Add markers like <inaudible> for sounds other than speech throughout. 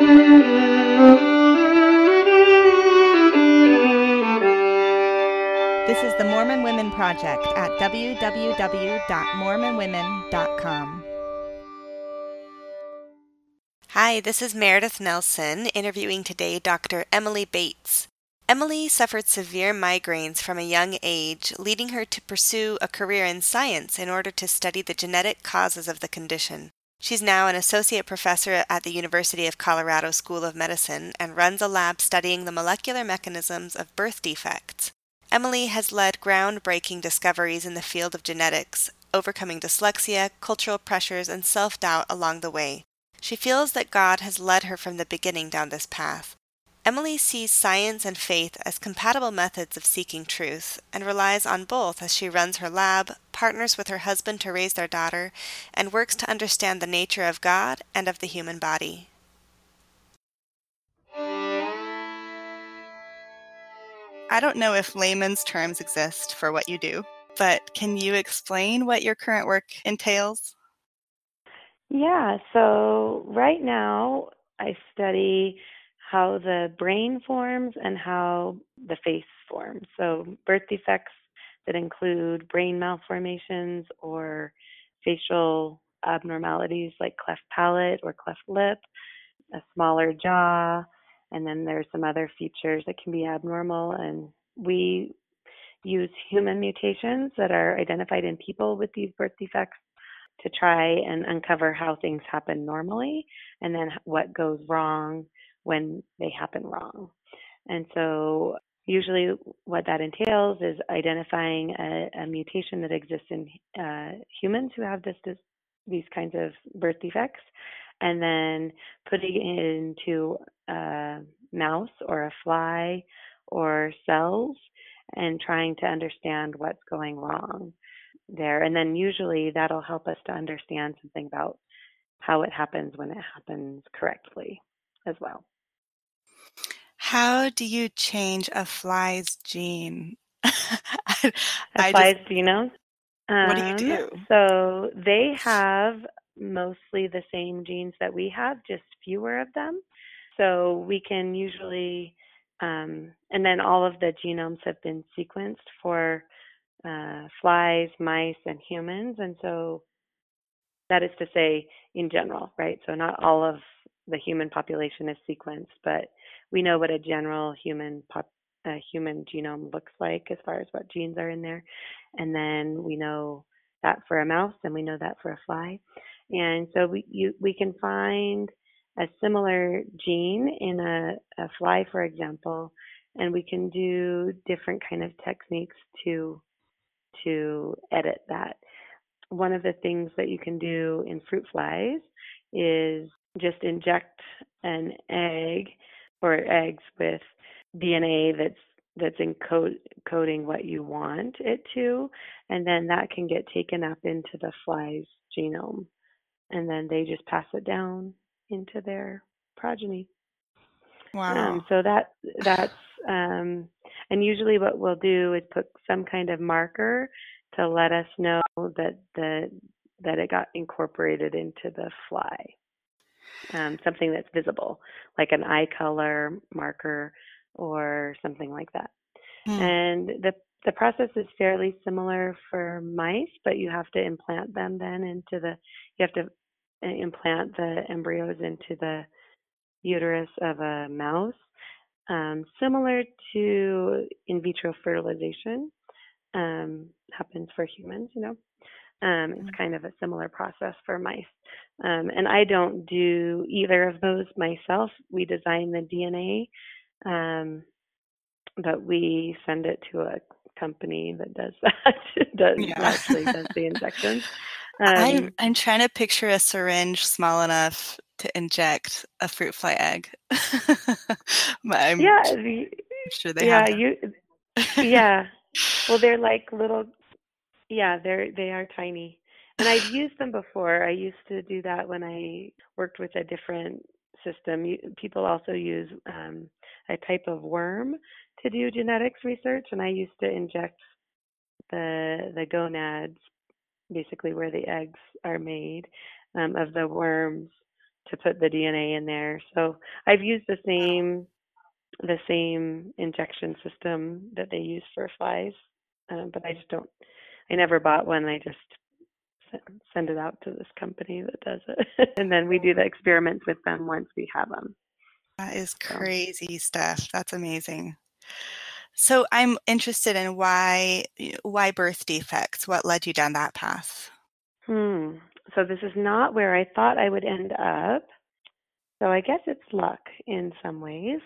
This is the Mormon Women Project at www.mormonwomen.com. Hi, this is Meredith Nelson interviewing today Dr. Emily Bates. Emily suffered severe migraines from a young age, leading her to pursue a career in science in order to study the genetic causes of the condition. She's now an associate professor at the University of Colorado School of Medicine and runs a lab studying the molecular mechanisms of birth defects. Emily has led groundbreaking discoveries in the field of genetics, overcoming dyslexia, cultural pressures, and self doubt along the way. She feels that God has led her from the beginning down this path. Emily sees science and faith as compatible methods of seeking truth and relies on both as she runs her lab, partners with her husband to raise their daughter, and works to understand the nature of God and of the human body. I don't know if layman's terms exist for what you do, but can you explain what your current work entails? Yeah, so right now I study how the brain forms and how the face forms. So, birth defects that include brain malformations or facial abnormalities like cleft palate or cleft lip, a smaller jaw, and then there's some other features that can be abnormal. And we use human mutations that are identified in people with these birth defects to try and uncover how things happen normally and then what goes wrong when they happen wrong. And so, usually, what that entails is identifying a, a mutation that exists in uh, humans who have this, this, these kinds of birth defects, and then putting it into a mouse or a fly or cells and trying to understand what's going wrong there. And then usually that'll help us to understand something about how it happens when it happens correctly as well. How do you change a fly's gene? <laughs> a fly's just, genome? Um, what do you do? Um, so they have mostly the same genes that we have, just fewer of them. So we can usually, um, and then all of the genomes have been sequenced for uh, flies, mice, and humans. And so that is to say, in general, right? So not all of the human population is sequenced, but we know what a general human pop, human genome looks like as far as what genes are in there, and then we know that for a mouse, and we know that for a fly, and so we you, we can find a similar gene in a, a fly, for example, and we can do different kind of techniques to to edit that. One of the things that you can do in fruit flies is just inject an egg or eggs with DNA that's that's encoding what you want it to, and then that can get taken up into the fly's genome, and then they just pass it down into their progeny. Wow. Um, so that that's um, and usually what we'll do is put some kind of marker to let us know that the that it got incorporated into the fly um, something that's visible, like an eye color marker or something like that. Mm. And the the process is fairly similar for mice, but you have to implant them then into the you have to uh, implant the embryos into the uterus of a mouse, um, similar to in vitro fertilization um, happens for humans, you know. Um, it's mm. kind of a similar process for mice. Um, and I don't do either of those myself. We design the DNA, um, but we send it to a company that does <laughs> that, does yeah. actually does the injections. I'm, um, I'm trying to picture a syringe small enough to inject a fruit fly egg. <laughs> I'm yeah, the, sure they yeah, have. you, <laughs> yeah. Well, they're like little yeah, they're they are tiny. And I've used them before. I used to do that when I worked with a different system. People also use um, a type of worm to do genetics research, and I used to inject the the gonads, basically where the eggs are made, um, of the worms to put the DNA in there. So I've used the same the same injection system that they use for flies, um, but I just don't. I never bought one. I just send it out to this company that does it, <laughs> and then we do the experiments with them once we have them. That is crazy stuff. That's amazing. So I'm interested in why why birth defects. What led you down that path? Hmm. So this is not where I thought I would end up. So I guess it's luck in some ways.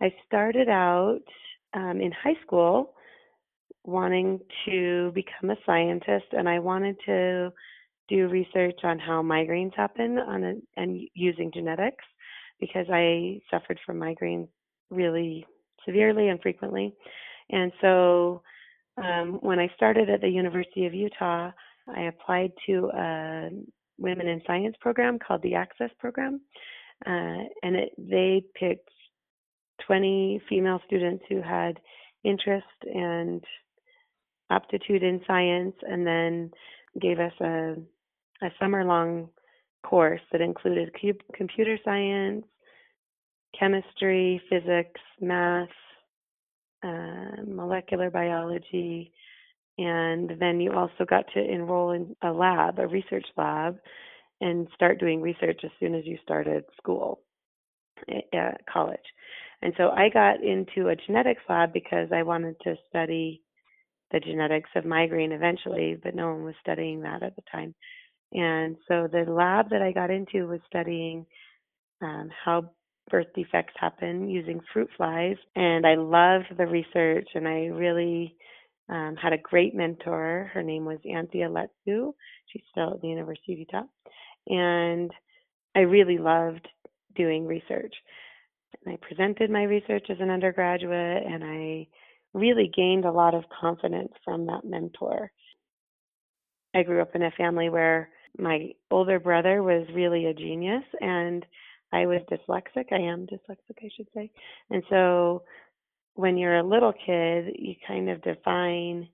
I started out um, in high school wanting to become a scientist, and I wanted to do research on how migraines happen on a, and using genetics because I suffered from migraines really severely and frequently. And so um, when I started at the University of Utah, I applied to a women in science program called the Access Program, uh, and it, they picked 20 female students who had interest and aptitude in science, and then gave us a, a summer long course that included computer science, chemistry, physics, math, uh, molecular biology, and then you also got to enroll in a lab, a research lab, and start doing research as soon as you started school at college. And so I got into a genetics lab because I wanted to study the genetics of migraine eventually, but no one was studying that at the time. And so the lab that I got into was studying um, how birth defects happen using fruit flies. And I loved the research, and I really um, had a great mentor. Her name was Anthea Letsou. She's still at the University of Utah. And I really loved doing research. And I presented my research as an undergraduate, and I really gained a lot of confidence from that mentor. I grew up in a family where my older brother was really a genius, and I was dyslexic. I am dyslexic, I should say. And so when you're a little kid, you kind of define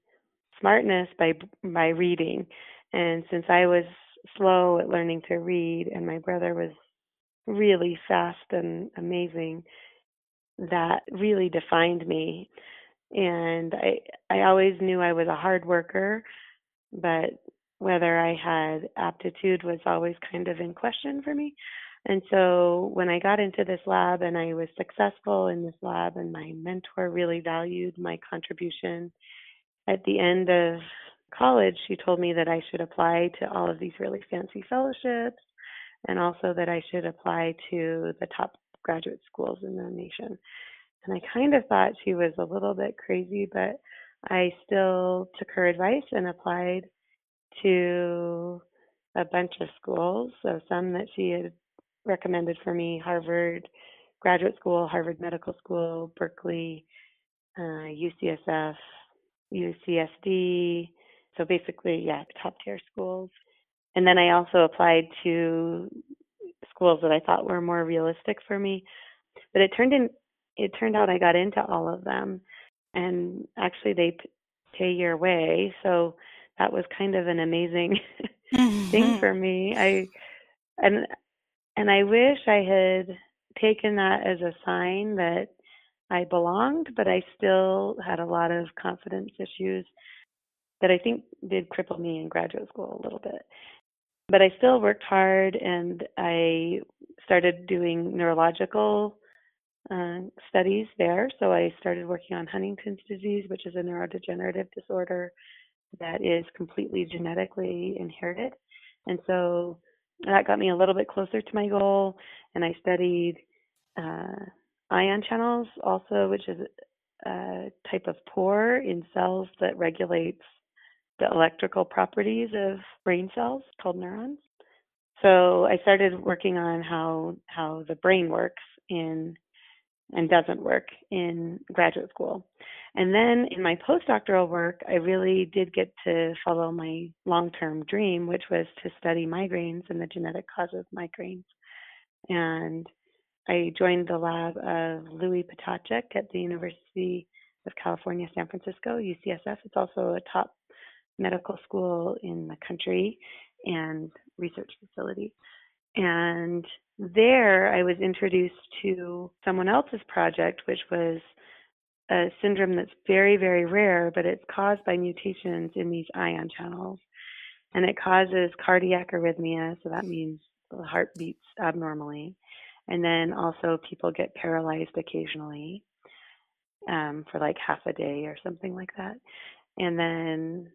smartness by by reading. And since I was slow at learning to read and my brother was really fast and amazing, that really defined me. And I I always knew I was a hard worker, but whether I had aptitude was always kind of in question for me. And so when I got into this lab and I was successful in this lab, and my mentor really valued my contribution, at the end of college, she told me that I should apply to all of these really fancy fellowships and also that I should apply to the top graduate schools in the nation. And I kind of thought she was a little bit crazy, but I still took her advice and applied to a bunch of schools. So some that she had recommended for me Harvard Graduate School, Harvard Medical School, Berkeley, uh, UCSF, UCSD. So basically, yeah, top tier schools. And then I also applied to schools that I thought were more realistic for me. But it turned in it turned out I got into all of them and actually they pay your way. So that was kind of an amazing <laughs> mm-hmm. thing for me. I and and I wish I had taken that as a sign that I belonged, but I still had a lot of confidence issues that I think did cripple me in graduate school a little bit. But I still worked hard and I started doing neurological uh, studies there. So I started working on Huntington's disease, which is a neurodegenerative disorder that is completely genetically inherited. And so that got me a little bit closer to my goal. And I studied uh, ion channels also, which is a type of pore in cells that regulates the electrical properties of brain cells called neurons. So I started working on how how the brain works in and doesn't work in graduate school. And then in my postdoctoral work, I really did get to follow my long term dream, which was to study migraines and the genetic cause of migraines. And I joined the lab of Louis Ptacek at the University of California, San Francisco, UCSF. It's also a top medical school in the country and research facility. And there I was introduced to someone else's project, which was a syndrome that's very, very rare, but it's caused by mutations in these ion channels. And it causes cardiac arrhythmia, so that means the heart beats abnormally. And then also people get paralyzed occasionally um, for like half a day or something like that. And then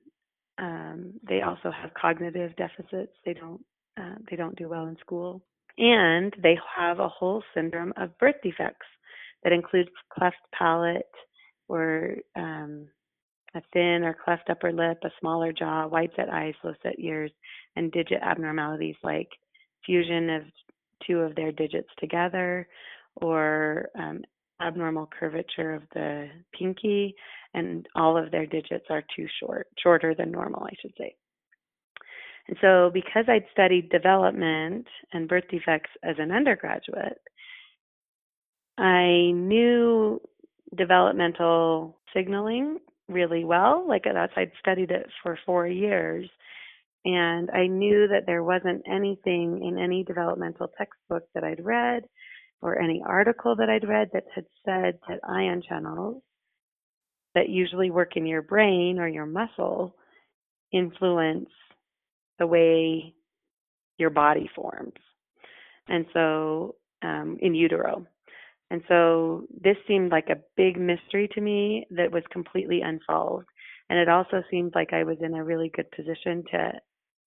um, they also have cognitive deficits. They don't uh, they don't do well in school, and they have a whole syndrome of birth defects that includes cleft palate or um, a thin or cleft upper lip, a smaller jaw, wide set eyes, low set ears, and digit abnormalities like fusion of two of their digits together or um, abnormal curvature of the pinky, and all of their digits are too short, shorter than normal, I should say. And so, because I'd studied development and birth defects as an undergraduate, I knew developmental signaling really well. Like uh, that's, I'd studied it for four years. And I knew that there wasn't anything in any developmental textbook that I'd read or any article that I'd read that had said that ion channels that usually work in your brain or your muscle influence the way your body forms. And so, um, in utero. And so, this seemed like a big mystery to me that was completely unsolved. And it also seemed like I was in a really good position to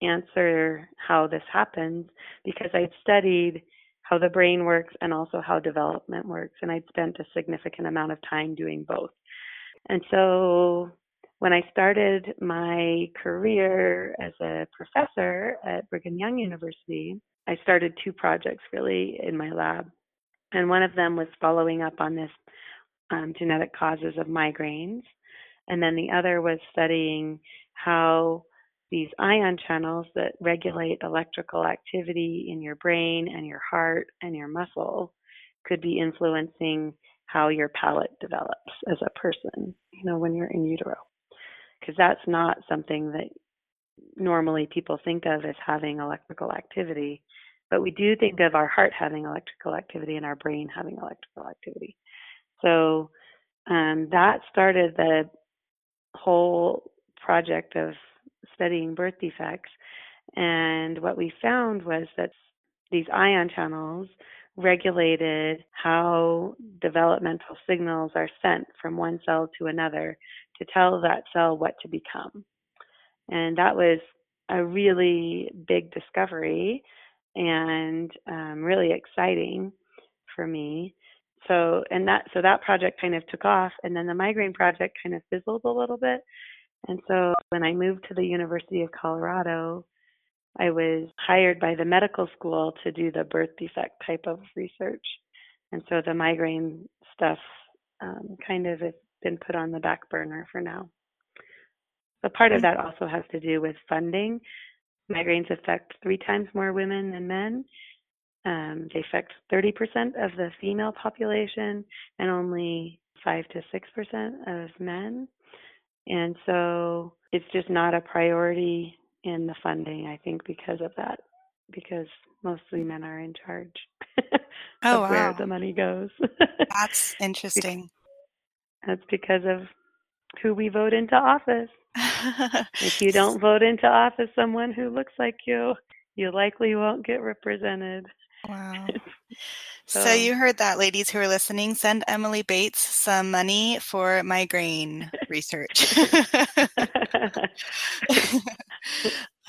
answer how this happens because I'd studied how the brain works and also how development works. And I'd spent a significant amount of time doing both. And so when I started my career as a professor at Brigham Young University, I started two projects really in my lab. And one of them was following up on this um, genetic causes of migraines. And then the other was studying how these ion channels that regulate electrical activity in your brain and your heart and your muscle could be influencing how your palate develops as a person, you know, when you're in utero. Because that's not something that normally people think of as having electrical activity, but we do think of our heart having electrical activity and our brain having electrical activity. So um, that started the whole project of studying birth defects. And what we found was that these ion channels regulated how developmental signals are sent from one cell to another to tell that cell what to become. And that was a really big discovery and um, really exciting for me. So and that so that project kind of took off, and then the migraine project kind of fizzled a little bit and so when I moved to the University of Colorado, I was hired by the medical school to do the birth defect type of research. And so the migraine stuff um, kind of has been put on the back burner for now. But part of that also has to do with funding. Migraines affect three times more women than men. Um, they affect 30% of the female population and only 5 to 6% of men. And so it's just not a priority in the funding, I think, because of that, because mostly men are in charge <laughs> oh, of wow. where the money goes. That's <laughs> interesting. That's because of who we vote into office. if you <laughs> don't vote into office someone who looks like you, you likely won't get represented. Wow. so, so, you heard that, ladies who are listening. Send Emily Bates some money for migraine research. <laughs> <laughs>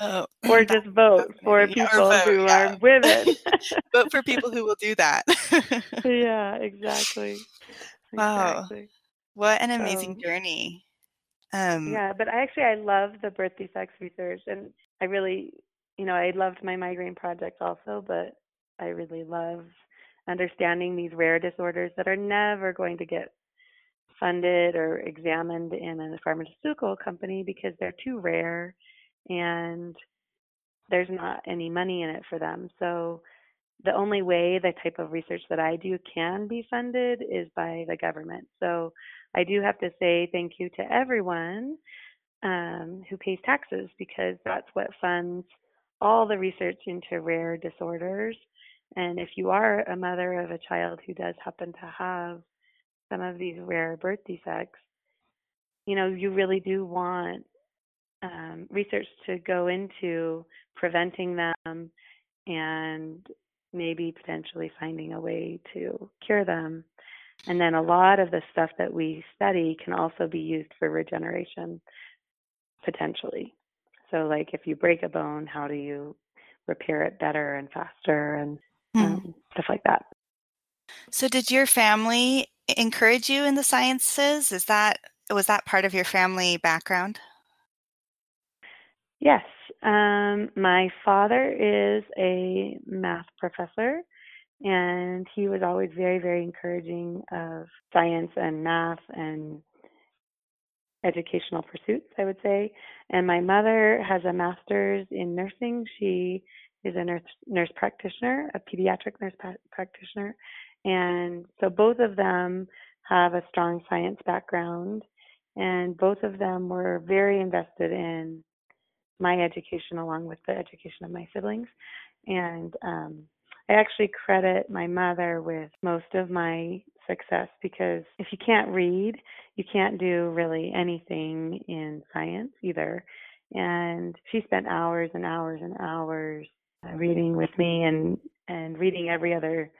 oh, <laughs> or just vote for people vote, who yeah. are women. vote for people who will do that. yeah, exactly. Wow. Exactly. What an amazing so, journey. Um, yeah, but I actually I love the birth defects research, and I really, you know, I loved my migraine project also, but I really love understanding these rare disorders that are never going to get funded or examined in a pharmaceutical company because they're too rare and there's not any money in it for them. So the only way the type of research that I do can be funded is by the government. So I do have to say thank you to everyone um, who pays taxes because that's what funds all the research into rare disorders. And if you are a mother of a child who does happen to have some of these rare birth defects, you know, you really do want um, research to go into preventing them and maybe potentially finding a way to cure them. And then a lot of the stuff that we study can also be used for regeneration potentially. So, like if you break a bone, how do you repair it better and faster and hmm. um, stuff like that. So, did your family encourage you in the sciences? Is that was that part of your family background? Yes. Um, my father is a math professor, and he was always very, very encouraging of science and math and educational pursuits, I would say. And my mother has a master's in nursing. She is a nurse, nurse practitioner, a pediatric nurse pa- practitioner. And so both of them have a strong science background, and both of them were very invested in my education along with the education of my siblings. And um, I actually credit my mother with most of my success because if you can't read, you can't do really anything in science either. And she spent hours and hours and hours uh, reading with me and and reading every other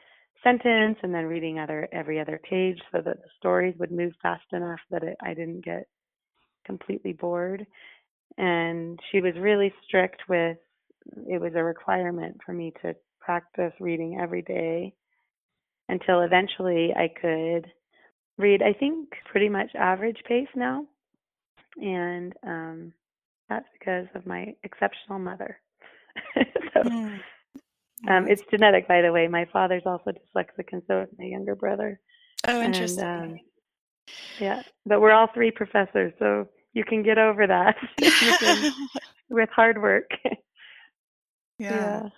sentence and then reading other every other page so that the stories would move fast enough that it, I didn't get completely bored. And she was really strict with it was a requirement for me to practice reading every day until eventually I could read, I think, pretty much average pace now. And um, that's because of my exceptional mother. <laughs> so mm. Um, it's genetic, by the way. My father's also dyslexic, and so is my younger brother. Oh, interesting. And, um, yeah, but we're all three professors, so you can get over that <laughs> can, <laughs> with hard work. <laughs> yeah. yeah.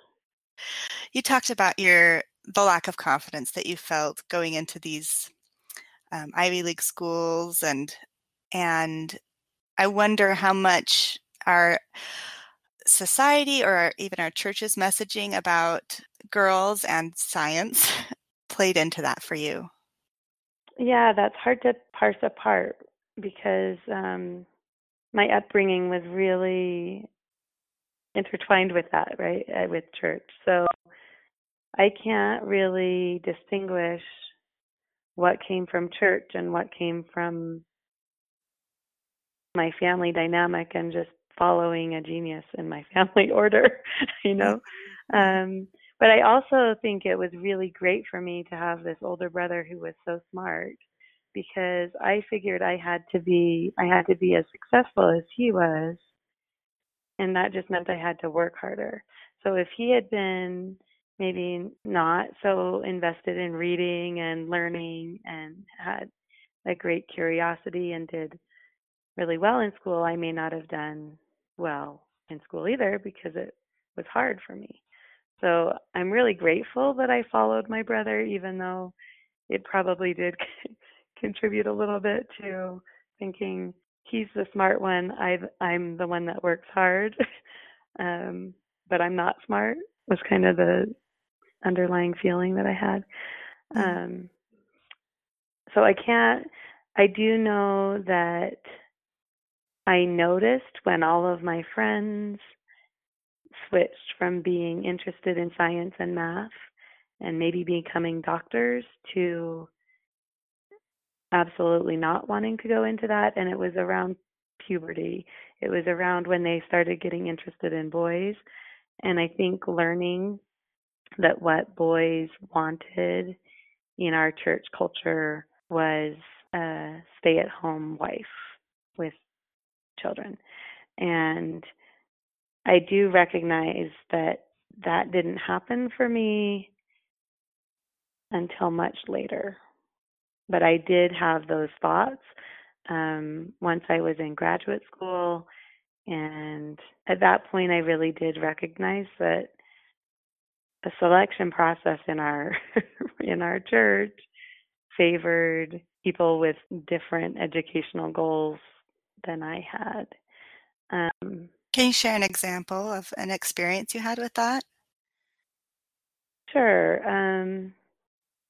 You talked about your the lack of confidence that you felt going into these um, Ivy League schools, and and I wonder how much our society or even our church's messaging about girls and science <laughs> played into that for you. Yeah, that's hard to parse apart because um, my upbringing was really intertwined with that, right, uh, with church. So I can't really distinguish what came from church and what came from my family dynamic and just following a genius in my <laughs> family order, you know. Um, but I also think it was really great for me to have this older brother who was so smart because I figured I had to be I had to be as successful as he was and that just meant I had to work harder. So if he had been maybe not so invested in reading and learning and had a great curiosity and did really well in school, I may not have done well in school either because it was hard for me. So I'm really grateful that I followed my brother, even though it probably did <laughs> contribute a little bit to thinking he's the smart one. I I'm the one that works hard, <laughs> um, but I'm not smart. Was kind of the underlying feeling that I had. Mm-hmm. Um, so I can't. I do know that I noticed when all of my friends switched from being interested in science and math and maybe becoming doctors to absolutely not wanting to go into that. And it was around puberty, it was around when they started getting interested in boys. And I think learning that what boys wanted in our church culture was a stay at home wife with children. And I do recognize that that didn't happen for me until much later. But I did have those thoughts um, once I was in graduate school. And at that point, I really did recognize that the selection process in our <laughs> in our church favored people with different educational goals than I had. Um, Can you share an example of an experience you had with that? Sure. Um,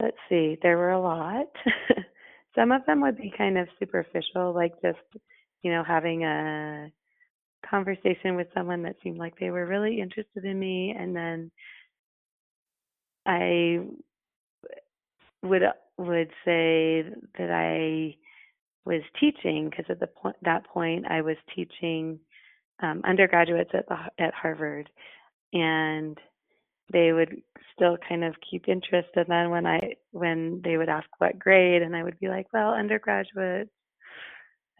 let's see. There were a lot. <laughs> Some of them would be kind of superficial, like just, you know, having a conversation with someone that seemed like they were really interested in me and then I would would say that I was teaching because at the point that point I was teaching um, undergraduates at the at Harvard, and they would still kind of keep interest. And then when I when they would ask what grade, and I would be like, well, undergraduate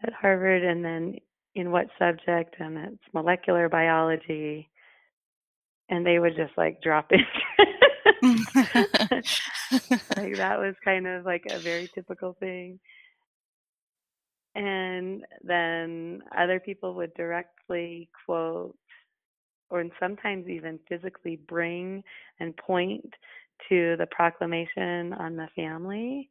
at Harvard, and then in what subject, and it's molecular biology, and they would just like drop <laughs> in. <laughs> like that was kind of like a very typical thing and then other people would directly quote or sometimes even physically bring and point to the proclamation on the family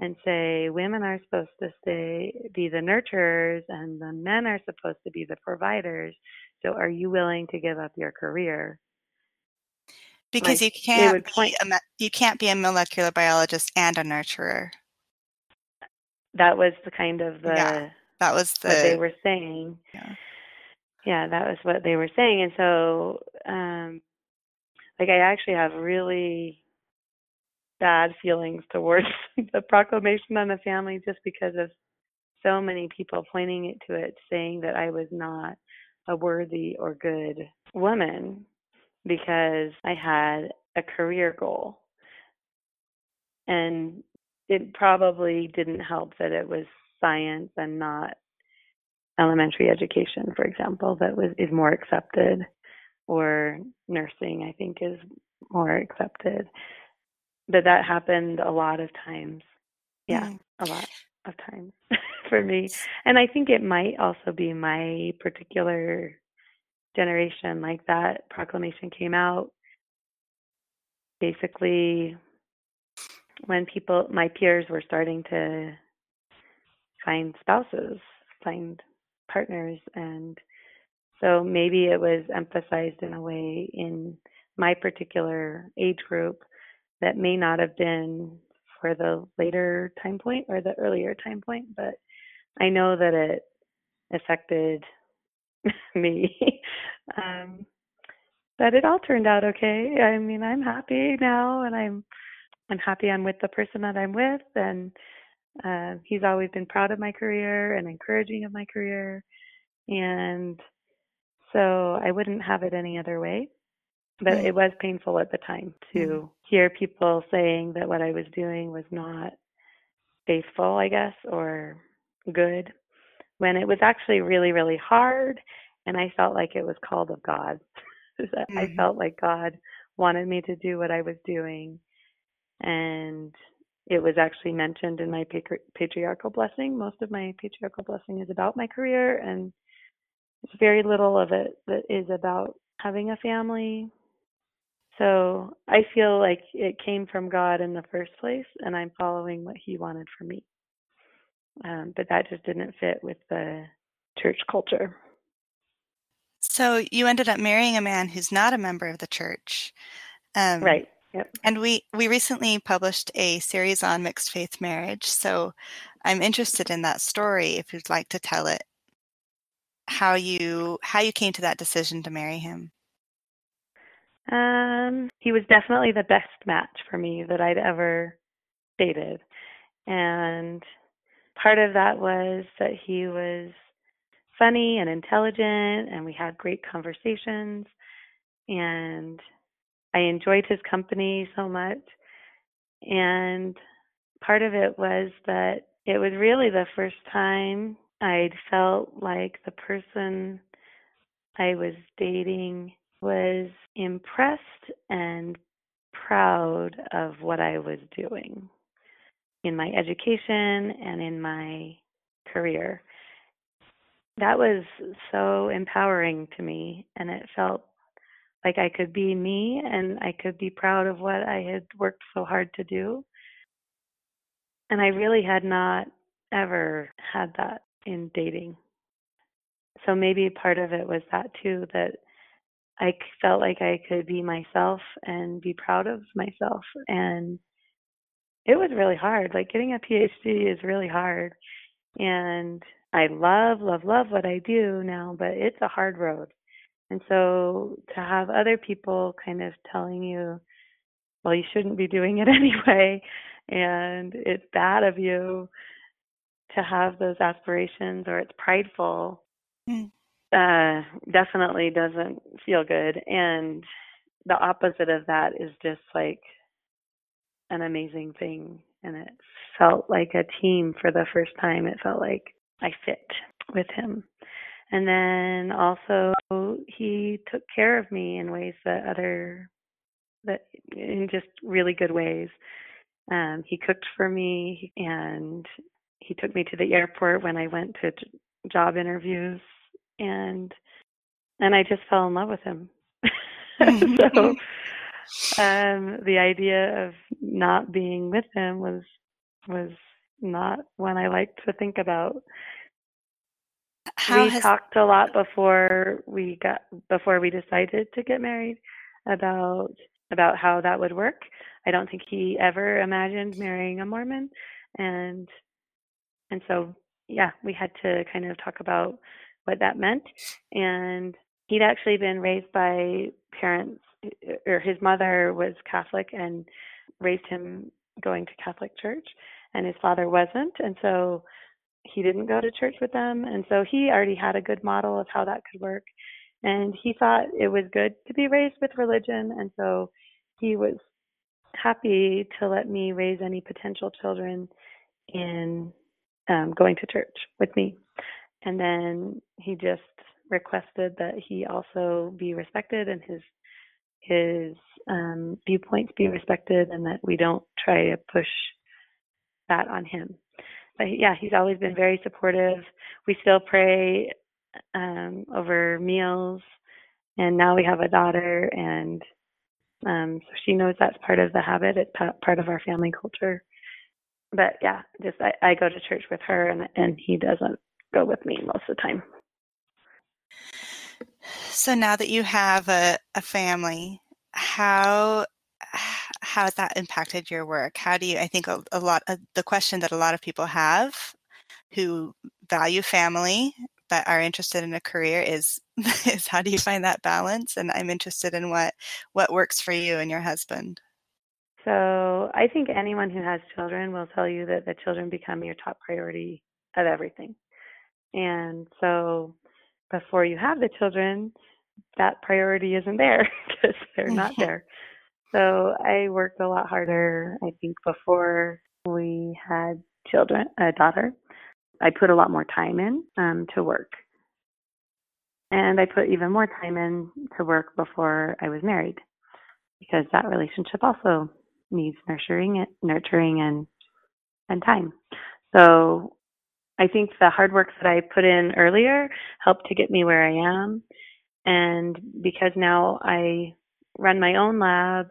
and say women are supposed to stay be the nurturers and the men are supposed to be the providers. So are you willing to give up your career? Because like, you can't point, be a, you can't be a molecular biologist and a nurturer that was the kind of the yeah, that was the what they were saying. Yeah. Yeah, that was what they were saying. And so um like I actually have really bad feelings towards <laughs> the proclamation on the family just because of so many people pointing it to it saying that I was not a worthy or good woman because I had a career goal. And it probably didn't help that it was science and not elementary education, for example, that was is more accepted, or nursing, I think, is more accepted. But that happened a lot of times. Yeah, mm. a lot of times <laughs> for me. And I think it might also be my particular generation. Like that proclamation came out basically when people, my peers, were starting to find spouses, find partners, and so maybe it was emphasized in a way in my particular age group that may not have been for the later time point or the earlier time point, but I know that it affected <laughs> me. um, but it all turned out okay. I mean, I'm happy now, and I'm I'm happy I'm with the person that I'm with, and uh, he's always been proud of my career and encouraging of my career, and so I wouldn't have it any other way. But it was painful at the time to mm. hear people saying that what I was doing was not faithful, I guess, or good, when it was actually really, really hard, and I felt like it was called of God. <laughs> mm-hmm. I felt like God wanted me to do what I was doing and it was actually mentioned in my patriarchal blessing. Most of my patriarchal blessing is about my career, and there's very little of it that is about having a family. So I feel like it came from God in the first place, and I'm following what He wanted for me. Um, but that just didn't fit with the church culture. So you ended up marrying a man who's not a member of the church. Um, right. Yep. And we we recently published a series on mixed faith marriage, so I'm interested in that story if you'd like to tell it how you how you came to that decision to marry him. Um, he was definitely the best match for me that I'd ever dated. And part of that was that he was funny and intelligent and we had great conversations and I enjoyed his company so much. And part of it was that it was really the first time I'd felt like the person I was dating was impressed and proud of what I was doing in my education and in my career. That was so empowering to me, and it felt like I could be me and I could be proud of what I had worked so hard to do. And I really had not ever had that in dating. so maybe part of it was that too that I felt like I could be myself and be proud of myself and it was really hard. Like getting a PhD is really hard. And I love, love, love what I do now, but it's a hard road. And so to have other people kind of telling you, well, you shouldn't be doing it <laughs> anyway, and it's bad of you to have those aspirations or it's prideful, mm. uh, definitely doesn't feel good. And the opposite of that is just like an amazing thing. And it felt like a team for the first time. It felt like I fit with him. And then also he took care of me in ways that other that in just really good ways. Um, he cooked for me and he took me to the airport when I went to job interviews and and I just fell in love with him. <laughs> so um the idea of not being with him was was not one I liked to think about. How we has... talked a lot before we got before we decided to get married about about how that would work. I don't think he ever imagined marrying a Mormon and and so yeah, we had to kind of talk about what that meant and he'd actually been raised by parents or his mother was Catholic and raised him going to Catholic church and his father wasn't and so he didn't go to church with them and so he already had a good model of how that could work and he thought it was good to be raised with religion and so he was happy to let me raise any potential children in um, going to church with me and then he just requested that he also be respected and his his um, viewpoints be respected and that we don't try to push that on him. But yeah, he's always been very supportive. We still pray um, over meals, and now we have a daughter, and um, so she knows that's part of the habit. It's part of our family culture. But yeah, just I, I go to church with her, and and he doesn't go with me most of the time. So now that you have a, a family, how how has that impacted your work? How do you? I think a, a lot of the question that a lot of people have who value family but are interested in a career is <laughs> is how do you find that balance? And I'm interested in what what works for you and your husband. So I think anyone who has children will tell you that the children become your top priority of everything. And so before you have the children, that priority isn't there <laughs> because they're not <laughs> there. So I worked a lot harder, I think, before we had children, a daughter. I put a lot more time in um, to work. And I put even more time in to work before I was married because that relationship also needs nurturing, nurturing and and time. So I think the hard work that I put in earlier helped to get me where I am. And because now I run my own lab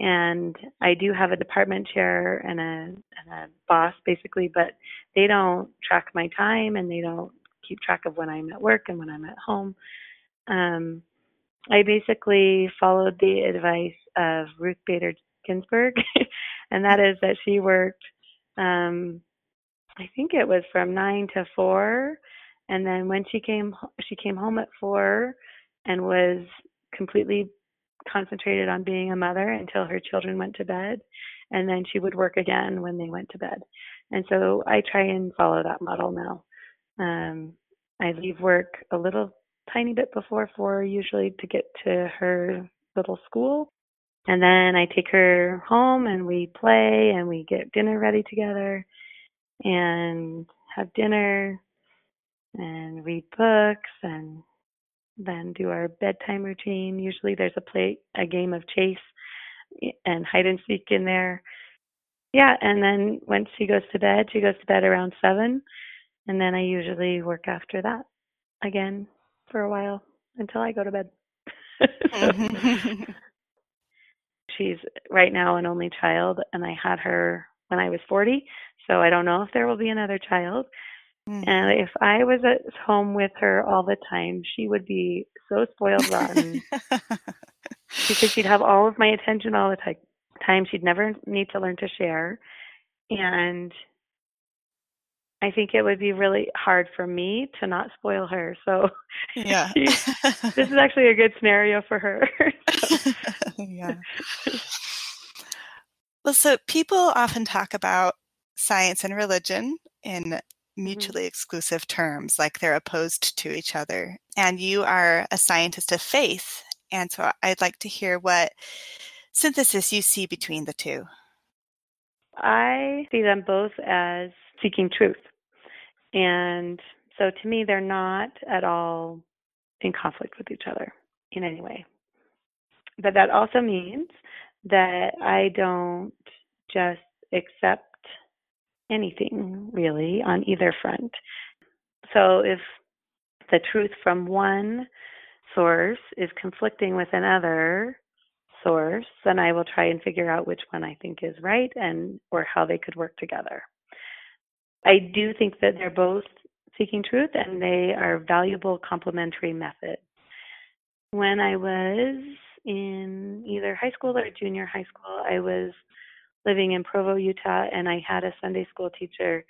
and I do have a department chair and a, and a boss basically, but they don't track my time and they don't keep track of when I'm at work and when I'm at home. Um, I basically followed the advice of Ruth Bader Ginsburg, <laughs> and that is that she worked, um, I think it was from nine to four, and then when she came, she came home at four, and was completely concentrated on being a mother until her children went to bed and then she would work again when they went to bed. And so i try and follow that model now. Um, i leave work a little tiny bit before four usually to get to her little school. And then i take her home and we play and we get dinner ready together and have dinner and read books and then do our bedtime routine. Usually there's a play a game of chase and hide and seek in there. Yeah, and then once she goes to bed, she goes to bed around seven, and then I usually work after that again for a while until I go to bed. <laughs> so, <laughs> she's right now an only child, and I had her when I was 40, so I don't know if there will be another child. Mm. And if I was at home with her all the time, she would be so spoiled rotten <laughs> because she'd have all of my attention all the time. She'd never need to learn to share. And I think it would be really hard for me to not spoil her. So <laughs> yeah, this is actually a good scenario for her. <laughs> yeah. Well, so people often talk about science and religion in. Mutually mm-hmm. exclusive terms, like they're opposed to each other. And you are a scientist of faith. And so I'd like to hear what synthesis you see between the two. I see them both as seeking truth. And so to me, they're not at all in conflict with each other in any way. But that also means that I don't just accept anything really on either front. So if the truth from one source is conflicting with another source, then I will try and figure out which one I think is right and or how they could work together. I do think that they're both seeking truth and they are valuable complementary methods. When I was in either high school or junior high school, I was living in Provo, Utah, and I had a Sunday school teacher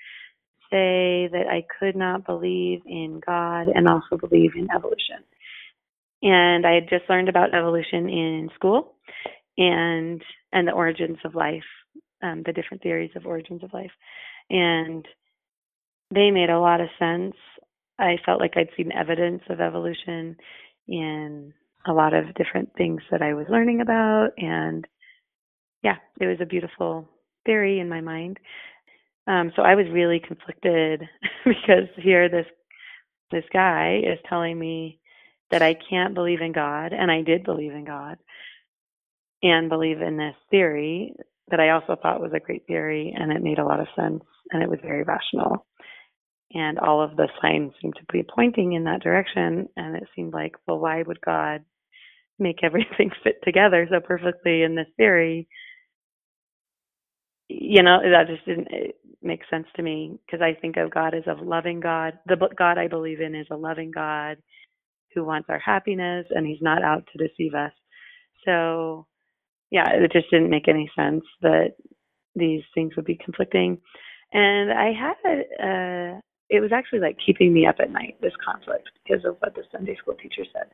say that I could not believe in God and also believe in evolution. And I had just learned about evolution in school and and the origins of life, um, the different theories of origins of life. And they made a lot of sense. I felt like I'd seen evidence of evolution in a lot of different things that I was learning about. And yeah, it was a beautiful theory in my mind. Um, so I was really conflicted <laughs> because here this this guy is telling me that I can't believe in God, and I did believe in God, and believe in this theory that I also thought was a great theory, and it made a lot of sense, and it was very rational and all of the signs seemed to be pointing in that direction and it seemed like well why would god make <laughs> everything fit together so perfectly in this theory you know that just didn't make sense to me because i think of god as a loving god the god i believe in is a loving god who wants our happiness and he's not out to deceive us so yeah it just didn't make any sense that these things would be conflicting and i had a, uh, it was actually like keeping me up at night, this conflict, because of what the Sunday school teacher said.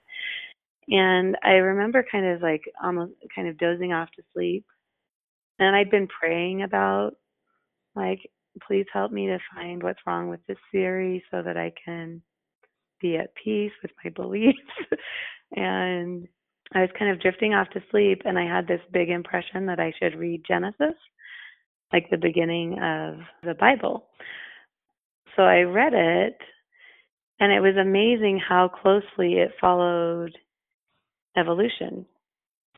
And I remember kind of like almost kind of dozing off to sleep. And I'd been praying about, like, please help me to find what's wrong with this theory so that I can be at peace with my <laughs> beliefs. and I was kind of drifting off to sleep, and I had this big impression that I should read Genesis, like the beginning of the Bible. So I read it, and it was amazing how closely it followed evolution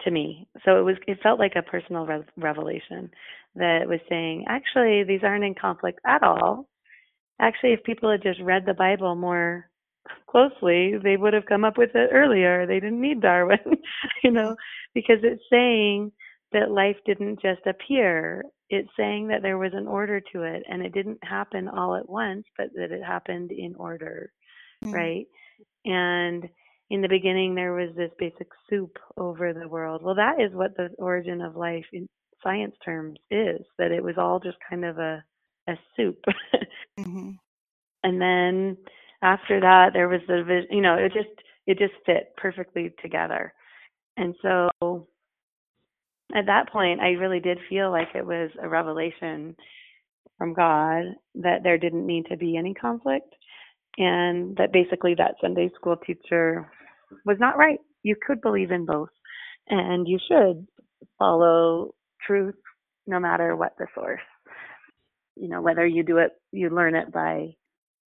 to me. So it was it felt like a personal re- revelation that was saying, actually, these aren't in conflict at all. Actually, if people had just read the Bible more closely, they would have come up with it earlier. They didn't need Darwin, <laughs> you know, because it's saying that life didn't just appear it's saying that there was an order to it and it didn't happen all at once, but that it happened in order, mm-hmm. right? And in the beginning, there was this basic soup over the world. Well, that is what the origin of life in science terms is that it was all just kind of a, a soup. <laughs> mm-hmm. And then after that, there was the, you know, it just, it just fit perfectly together. And so at that point, I really did feel like it was a revelation from God that there didn't need to be any conflict, and that basically that Sunday school teacher was not right. You could believe in both, and you should follow truth no matter what the source. You know, whether you do it, you learn it by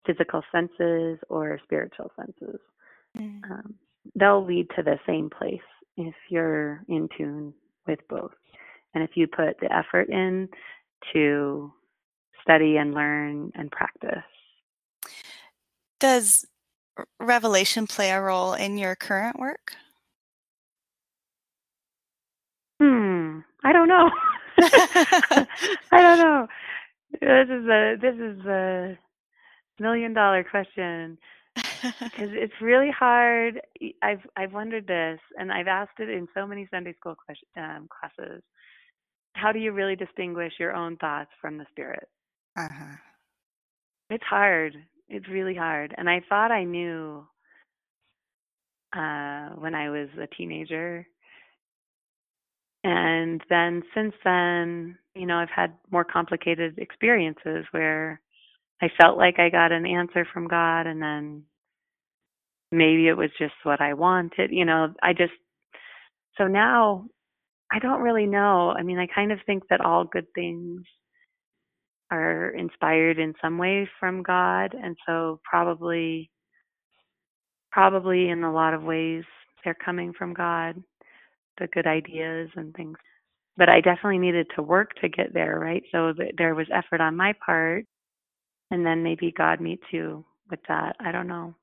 physical senses or spiritual senses. Mm. Um, they'll lead to the same place if you're in tune with both. And if you put the effort in to study and learn and practice. Does revelation play a role in your current work? Hmm, I don't know. <laughs> I don't know. This is a this is a million dollar question <laughs> because it's really hard. I've I've wondered this, and I've asked it in so many Sunday school question, um, classes. How do you really distinguish your own thoughts from the spirit? Uh-huh. It's hard. It's really hard. And I thought I knew uh, when I was a teenager. And then since then, you know, I've had more complicated experiences where I felt like I got an answer from God and then maybe it was just what I wanted. You know, I just, so now I don't really know. I mean, I kind of think that all good things are inspired in some way from God. And so probably, probably in a lot of ways, they're coming from God, the good ideas and things. But I definitely needed to work to get there, right? So there was effort on my part. And then maybe God meets you with that. I don't know.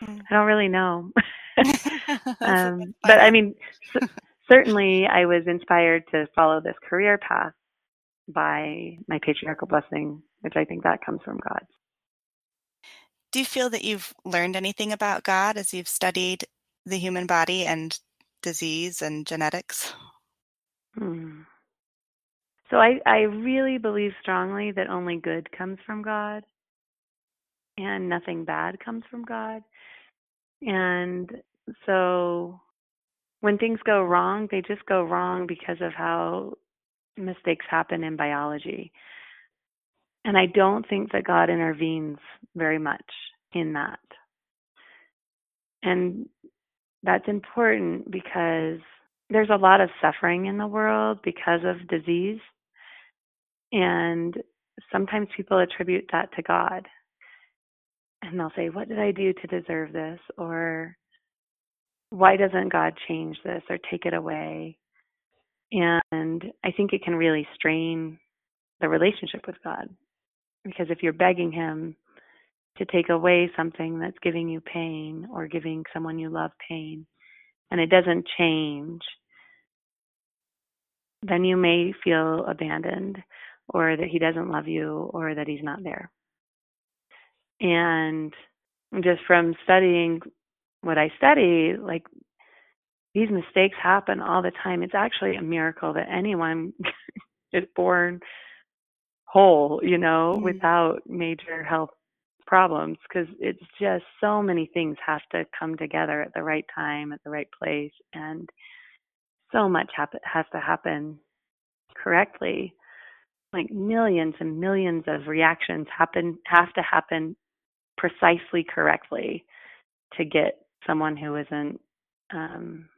Hmm. I don't really know. <laughs> <laughs> um, but I mean, c- certainly I was inspired to follow this career path by my patriarchal blessing, which I think that comes from God. Do you feel that you've learned anything about God as you've studied the human body and disease and genetics? Hmm. So I, I really believe strongly that only good comes from God and nothing bad comes from God. And so when things go wrong, they just go wrong because of how mistakes happen in biology. And I don't think that God intervenes very much in that. And that's important because there's a lot of suffering in the world because of disease. And sometimes people attribute that to God. And they'll say, What did I do to deserve this? Or why doesn't God change this or take it away? And I think it can really strain the relationship with God. Because if you're begging Him to take away something that's giving you pain or giving someone you love pain, and it doesn't change, then you may feel abandoned or that He doesn't love you or that He's not there. And just from studying what I study, like these mistakes happen all the time. It's actually a miracle that anyone <laughs> is born whole, you know, mm-hmm. without major health problems because it's just so many things have to come together at the right time, at the right place, and so much happen- has to happen correctly. Like millions and millions of reactions happen have to happen precisely correctly to get someone who isn't um,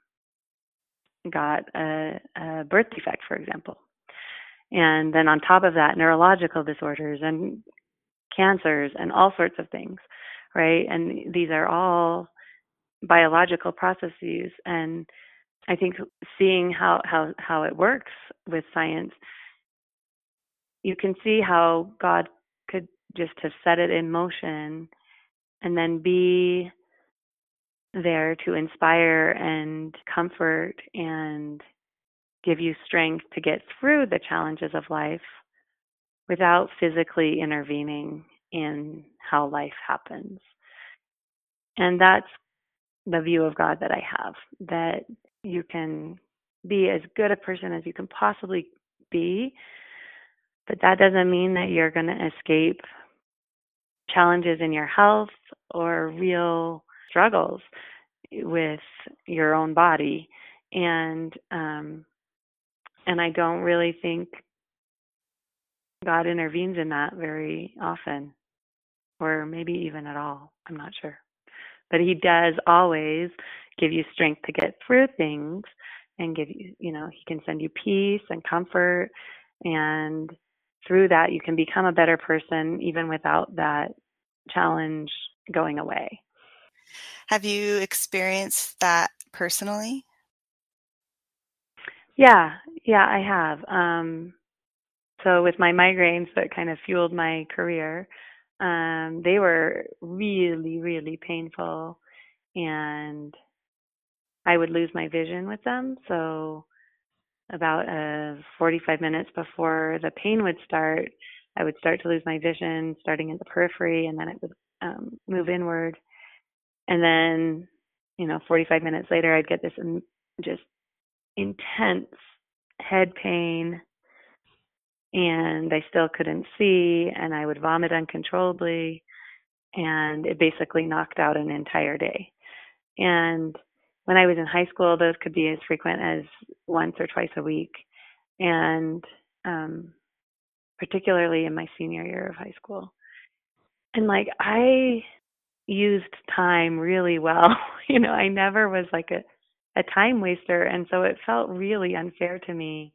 got a, a birth defect, for example. And then on top of that, neurological disorders and cancers and all sorts of things, right? And these are all biological processes. And I think seeing how, how, how it works with science, you can see how God could just have set it in motion and then be there to inspire and comfort and give you strength to get through the challenges of life without physically intervening in how life happens. And that's the view of God that I have that you can be as good a person as you can possibly be, but that doesn't mean that you're going to escape challenges in your health or real struggles with your own body and um and I don't really think God intervenes in that very often or maybe even at all. I'm not sure. But he does always give you strength to get through things and give you, you know, he can send you peace and comfort and through that you can become a better person even without that challenge going away. Have you experienced that personally? Yeah, yeah, I have. Um, so with my migraines that kind of fueled my career, um, they were really, really painful, and I would lose my vision with them. So about uh, 45 minutes before the pain would start, I would start to lose my vision, starting in the periphery, and then it would um, move inward. And then, you know, 45 minutes later, I'd get this just intense head pain, and I still couldn't see, and I would vomit uncontrollably, and it basically knocked out an entire day. And when I was in high school, those could be as frequent as once or twice a week. And um, particularly in my senior year of high school. And like I used time really well. <laughs> you know, I never was like a a time waster and so it felt really unfair to me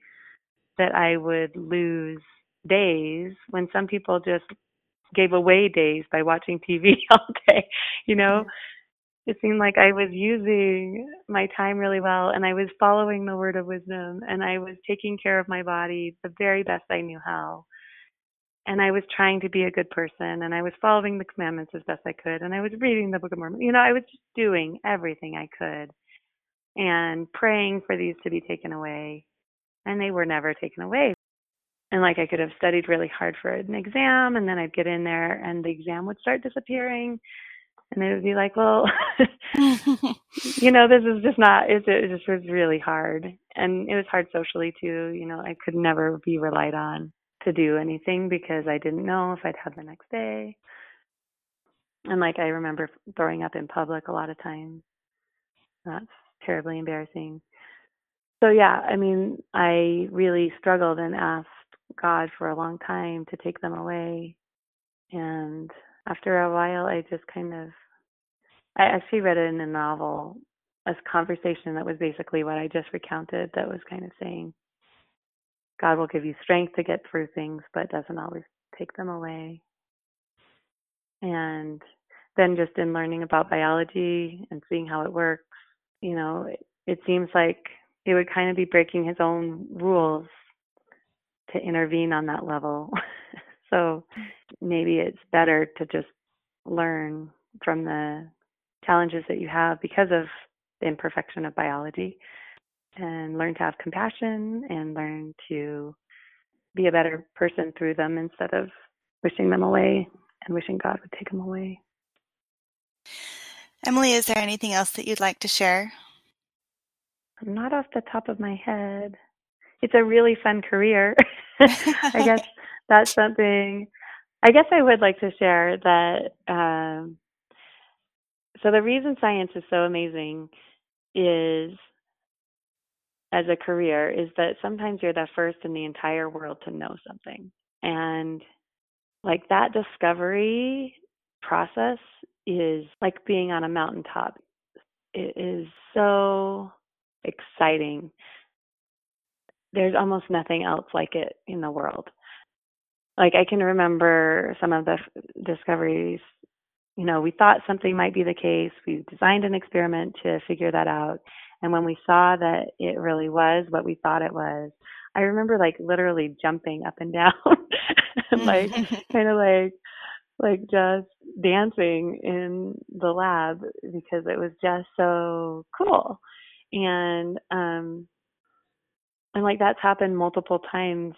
that I would lose days when some people just gave away days by watching <laughs> TV all day, you know? It seemed like I was using my time really well and I was following the word of wisdom and I was taking care of my body the very best I knew how and I was trying to be a good person and I was following the commandments as best I could and I was reading the Book of Mormon. You know, I was just doing everything I could and praying for these to be taken away. And they were never taken away. And like I could have studied really hard for an exam and then I'd get in there and the exam would start disappearing and it would be like, well, <laughs> you know, this is just not, it, it just was really hard. And it was hard socially too. You know, I could never be relied on to do anything because I didn't know if I'd have the next day. And like I remember throwing up in public a lot of times. That's terribly embarrassing. So yeah, I mean, I really struggled and asked God for a long time to take them away. And after a while, I just kind of, I actually read it in a novel, a conversation that was basically what I just recounted that was kind of saying, God will give you strength to get through things, but doesn't always take them away. And then just in learning about biology and seeing how it works, you know, it, it seems like it would kind of be breaking his own rules to intervene on that level. <laughs> so maybe it's better to just learn from the challenges that you have because of the imperfection of biology and learn to have compassion and learn to be a better person through them instead of wishing them away and wishing God would take them away. Emily, is there anything else that you'd like to share? Not off the top of my head. It's a really fun career. <laughs> I guess that's something. I guess I would like to share that. Um, so, the reason science is so amazing is as a career is that sometimes you're the first in the entire world to know something. And like that discovery process is like being on a mountaintop. It is so exciting. There's almost nothing else like it in the world. Like I can remember some of the discoveries you know, we thought something might be the case. We designed an experiment to figure that out. And when we saw that it really was what we thought it was, I remember like literally jumping up and <laughs> down and like <laughs> kind of like like just dancing in the lab because it was just so cool. And um and like that's happened multiple times.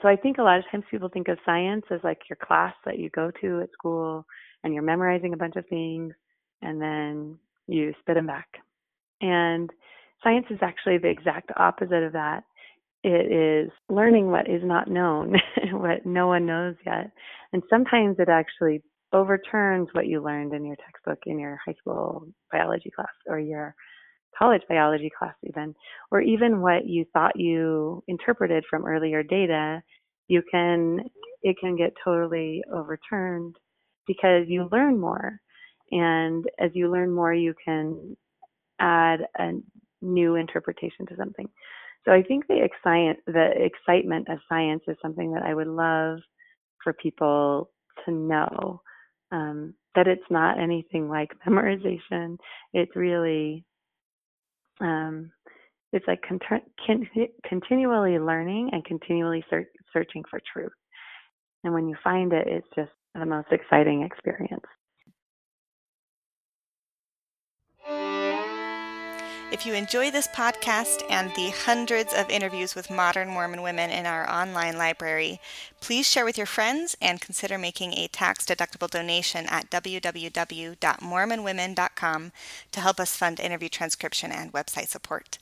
So I think a lot of times people think of science as like your class that you go to at school and you're memorizing a bunch of things and then you spit them back and science is actually the exact opposite of that. It is learning what is not known, <laughs> what no one knows yet. And sometimes it actually overturns what you learned in your textbook in your high school biology class or your college biology class even or even what you thought you interpreted from earlier data you can it can get totally overturned because you learn more and as you learn more you can add a new interpretation to something. So I think the, excite, the excitement of science is something that I would love for people to know. Um, that it's not anything like <laughs> memorization. It's really, um, it's like con- con- continually learning and continually ser- searching for truth. And when you find it, it's just the most exciting experience. If you enjoy this podcast and the hundreds of interviews with modern Mormon women in our online library, please share with your friends and consider making a tax deductible donation at www.mormonwomen.com to help us fund interview transcription and website support.